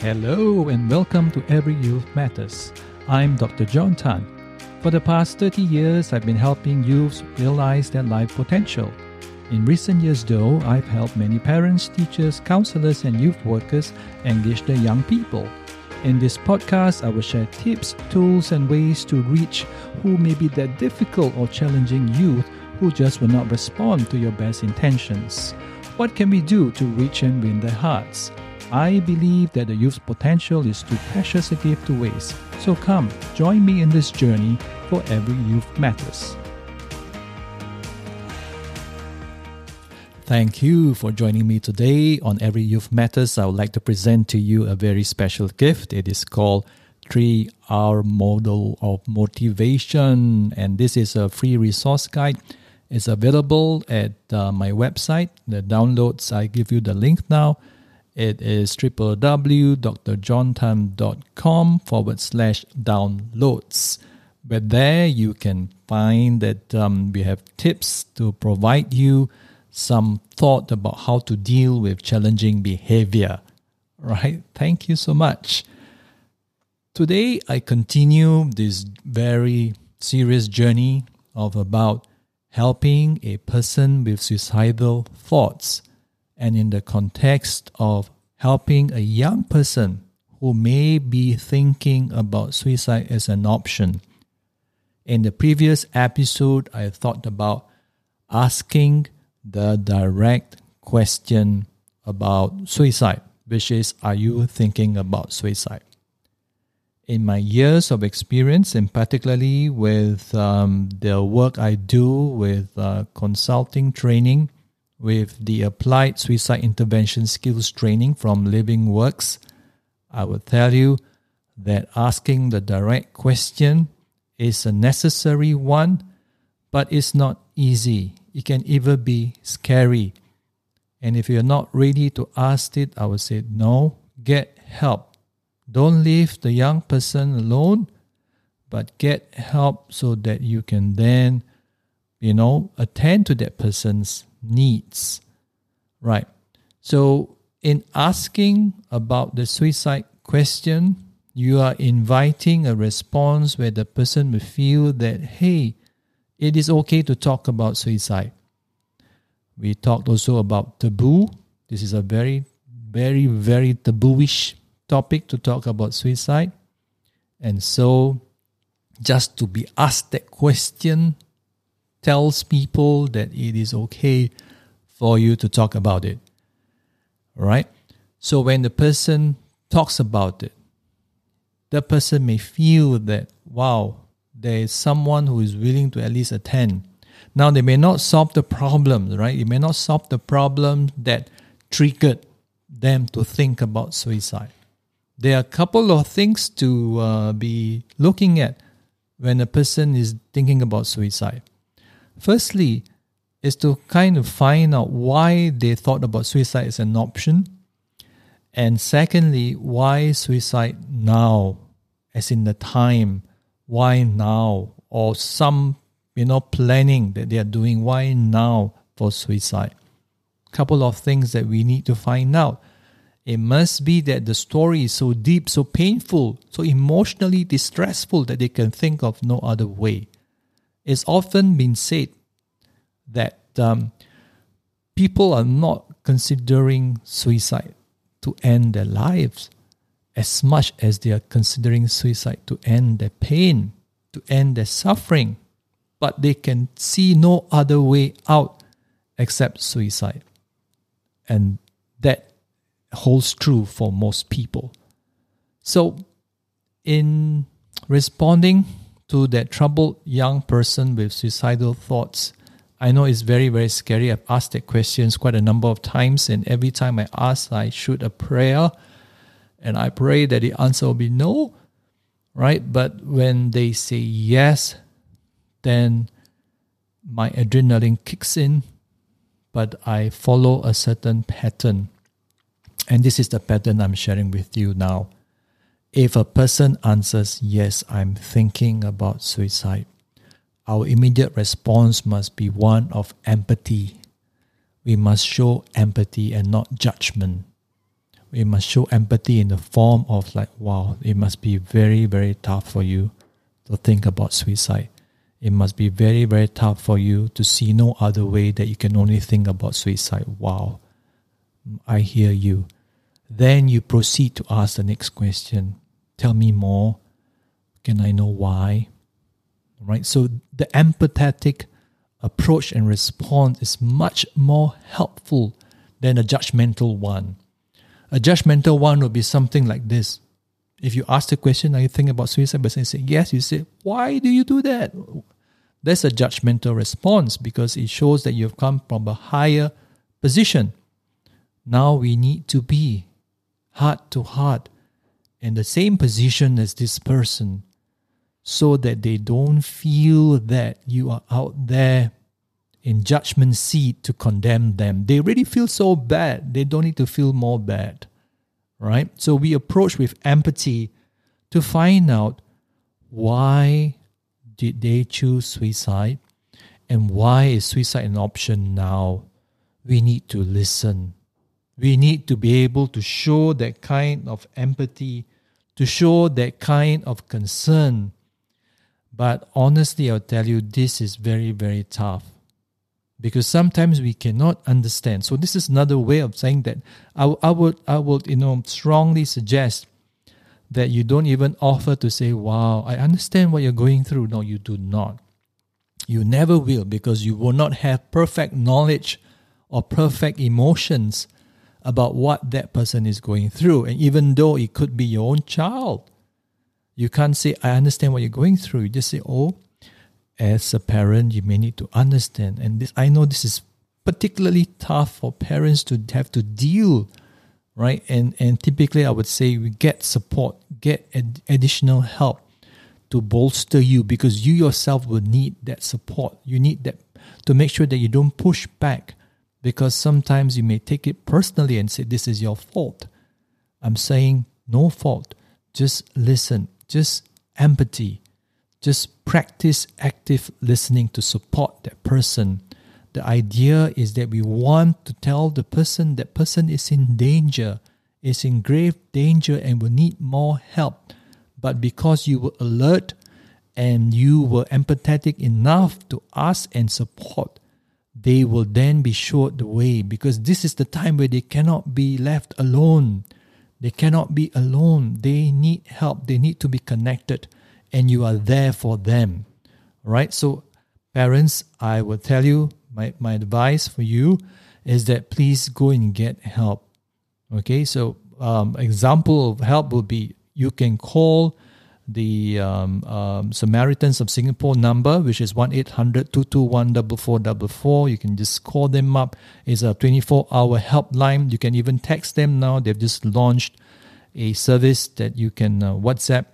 Hello and welcome to Every Youth Matters. I'm Dr. John Tan. For the past 30 years, I've been helping youths realize their life potential. In recent years, though, I've helped many parents, teachers, counselors, and youth workers engage their young people. In this podcast, I will share tips, tools, and ways to reach who may be that difficult or challenging youth who just will not respond to your best intentions. What can we do to reach and win their hearts? I believe that the youth's potential is too precious a gift to waste. So come, join me in this journey for every youth matters. Thank you for joining me today on Every Youth Matters. I would like to present to you a very special gift. It is called 3R Model of Motivation, and this is a free resource guide. It's available at uh, my website. The downloads, I give you the link now it is www.drjohntan.com forward slash downloads. But there you can find that um, we have tips to provide you some thought about how to deal with challenging behavior. Right? Thank you so much. Today, I continue this very serious journey of about helping a person with suicidal thoughts and in the context of helping a young person who may be thinking about suicide as an option. In the previous episode, I thought about asking the direct question about suicide, which is Are you thinking about suicide? In my years of experience, and particularly with um, the work I do with uh, consulting training, with the Applied Suicide Intervention Skills Training from Living Works, I will tell you that asking the direct question is a necessary one, but it's not easy. It can even be scary. And if you're not ready to ask it, I would say no, get help. Don't leave the young person alone, but get help so that you can then, you know, attend to that person's needs. Right. So, in asking about the suicide question, you are inviting a response where the person will feel that, hey, it is okay to talk about suicide. We talked also about taboo. This is a very, very, very tabooish topic to talk about suicide. And so, just to be asked that question tells people that it is okay for you to talk about it. Right? So when the person talks about it, the person may feel that, wow, there is someone who is willing to at least attend. Now, they may not solve the problem, right? It may not solve the problem that triggered them to think about suicide. There are a couple of things to uh, be looking at when a person is thinking about suicide. Firstly, is to kind of find out why they thought about suicide as an option. And secondly, why suicide now, as in the time, why now? Or some, you know, planning that they are doing, why now for suicide? Couple of things that we need to find out. It must be that the story is so deep, so painful, so emotionally distressful that they can think of no other way. It's often been said that um, people are not considering suicide to end their lives as much as they are considering suicide to end their pain, to end their suffering, but they can see no other way out except suicide. And that holds true for most people. So, in responding to that troubled young person with suicidal thoughts, I know it's very, very scary. I've asked that questions quite a number of times, and every time I ask, I shoot a prayer, and I pray that the answer will be no, right? But when they say yes, then my adrenaline kicks in, but I follow a certain pattern. And this is the pattern I'm sharing with you now. If a person answers, Yes, I'm thinking about suicide, our immediate response must be one of empathy. We must show empathy and not judgment. we must show empathy in the form of like, wow, it must be very, very tough for you to think about suicide. It must be very, very tough for you to see no other way that you can only think about suicide. Wow, I hear you. Then you proceed to ask the next question. Tell me more. Can I know why? Right? So the empathetic approach and response is much more helpful than a judgmental one. A judgmental one would be something like this. If you ask the question, are you thinking about suicide? But say yes, you say, why do you do that? That's a judgmental response because it shows that you've come from a higher position. Now we need to be heart to heart in the same position as this person so that they don't feel that you are out there in judgment seat to condemn them. They really feel so bad. They don't need to feel more bad. Right? So we approach with empathy to find out why did they choose suicide and why is suicide an option now? We need to listen. We need to be able to show that kind of empathy, to show that kind of concern. But honestly, I'll tell you, this is very, very tough because sometimes we cannot understand. So this is another way of saying that I, I would I would you know strongly suggest that you don't even offer to say, "Wow, I understand what you're going through." No, you do not. You never will because you will not have perfect knowledge or perfect emotions about what that person is going through. And even though it could be your own child, you can't say, I understand what you're going through. You just say, Oh, as a parent, you may need to understand. And this I know this is particularly tough for parents to have to deal, right? And and typically I would say we get support, get ad- additional help to bolster you because you yourself will need that support. You need that to make sure that you don't push back because sometimes you may take it personally and say, This is your fault. I'm saying, No fault. Just listen, just empathy, just practice active listening to support that person. The idea is that we want to tell the person that person is in danger, is in grave danger, and will need more help. But because you were alert and you were empathetic enough to ask and support, they will then be showed the way because this is the time where they cannot be left alone. They cannot be alone. They need help. They need to be connected, and you are there for them. Right? So, parents, I will tell you my, my advice for you is that please go and get help. Okay, so um, example of help will be you can call the um, um, Samaritans of Singapore number, which is 1 800 221 4444. You can just call them up. It's a 24 hour helpline. You can even text them now. They've just launched a service that you can uh, WhatsApp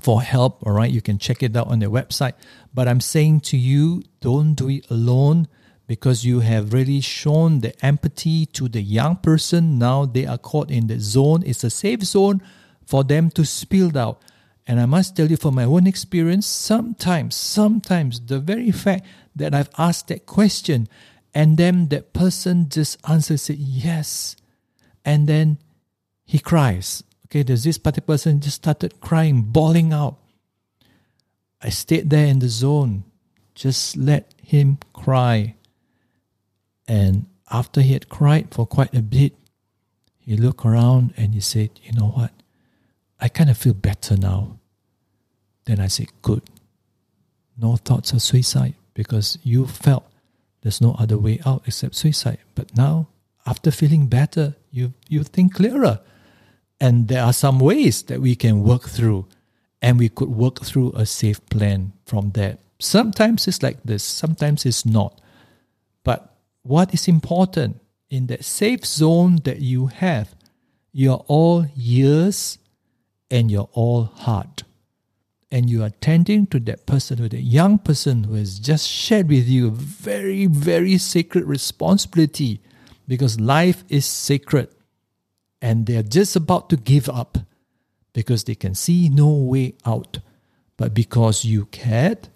for help. All right, you can check it out on their website. But I'm saying to you, don't do it alone because you have really shown the empathy to the young person. Now they are caught in the zone. It's a safe zone for them to spill out. And I must tell you from my own experience, sometimes, sometimes the very fact that I've asked that question and then that person just answers it yes. And then he cries. Okay, there's this particular person just started crying, bawling out. I stayed there in the zone. Just let him cry. And after he had cried for quite a bit, he looked around and he said, You know what? I kind of feel better now. Then I said, Good. No thoughts of suicide because you felt there's no other way out except suicide. But now, after feeling better, you, you think clearer. And there are some ways that we can work through, and we could work through a safe plan from there. Sometimes it's like this, sometimes it's not. But what is important in that safe zone that you have, you're all ears and you're all heart and you are tending to that person, to that young person who has just shared with you a very, very sacred responsibility because life is sacred and they're just about to give up because they can see no way out. But because you cared,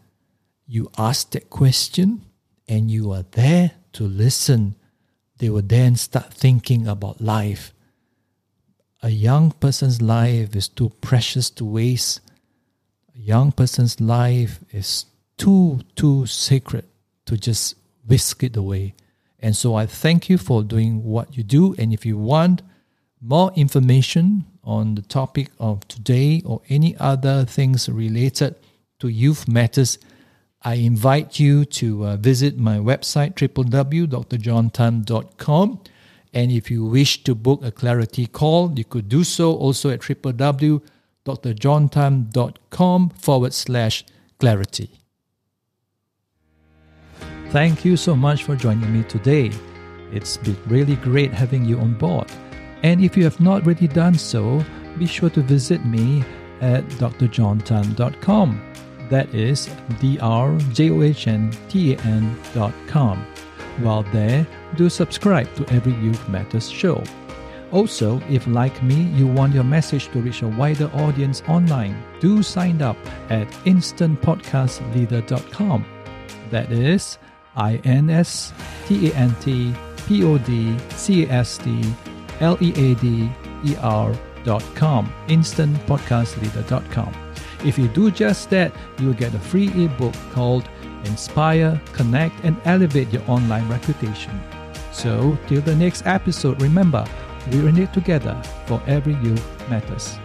you asked that question and you are there to listen, they will then start thinking about life. A young person's life is too precious to waste. A young person's life is too, too sacred to just whisk it away. And so I thank you for doing what you do. And if you want more information on the topic of today or any other things related to youth matters, I invite you to uh, visit my website www.drjohntan.com. And if you wish to book a clarity call, you could do so also at www.drjohntan.com forward slash clarity. Thank you so much for joining me today. It's been really great having you on board. And if you have not already done so, be sure to visit me at drjohntan.com. That is drjohntan.com. While there, do subscribe to every Youth Matters show. Also, if like me, you want your message to reach a wider audience online, do sign up at instantpodcastleader.com. That is I N S T A N T P O D C A S T L E A D E R.com, instantpodcastleader.com. If you do just that, you'll get a free ebook called Inspire, Connect, and Elevate Your Online Reputation. So, till the next episode, remember, we're in it together for every youth matters.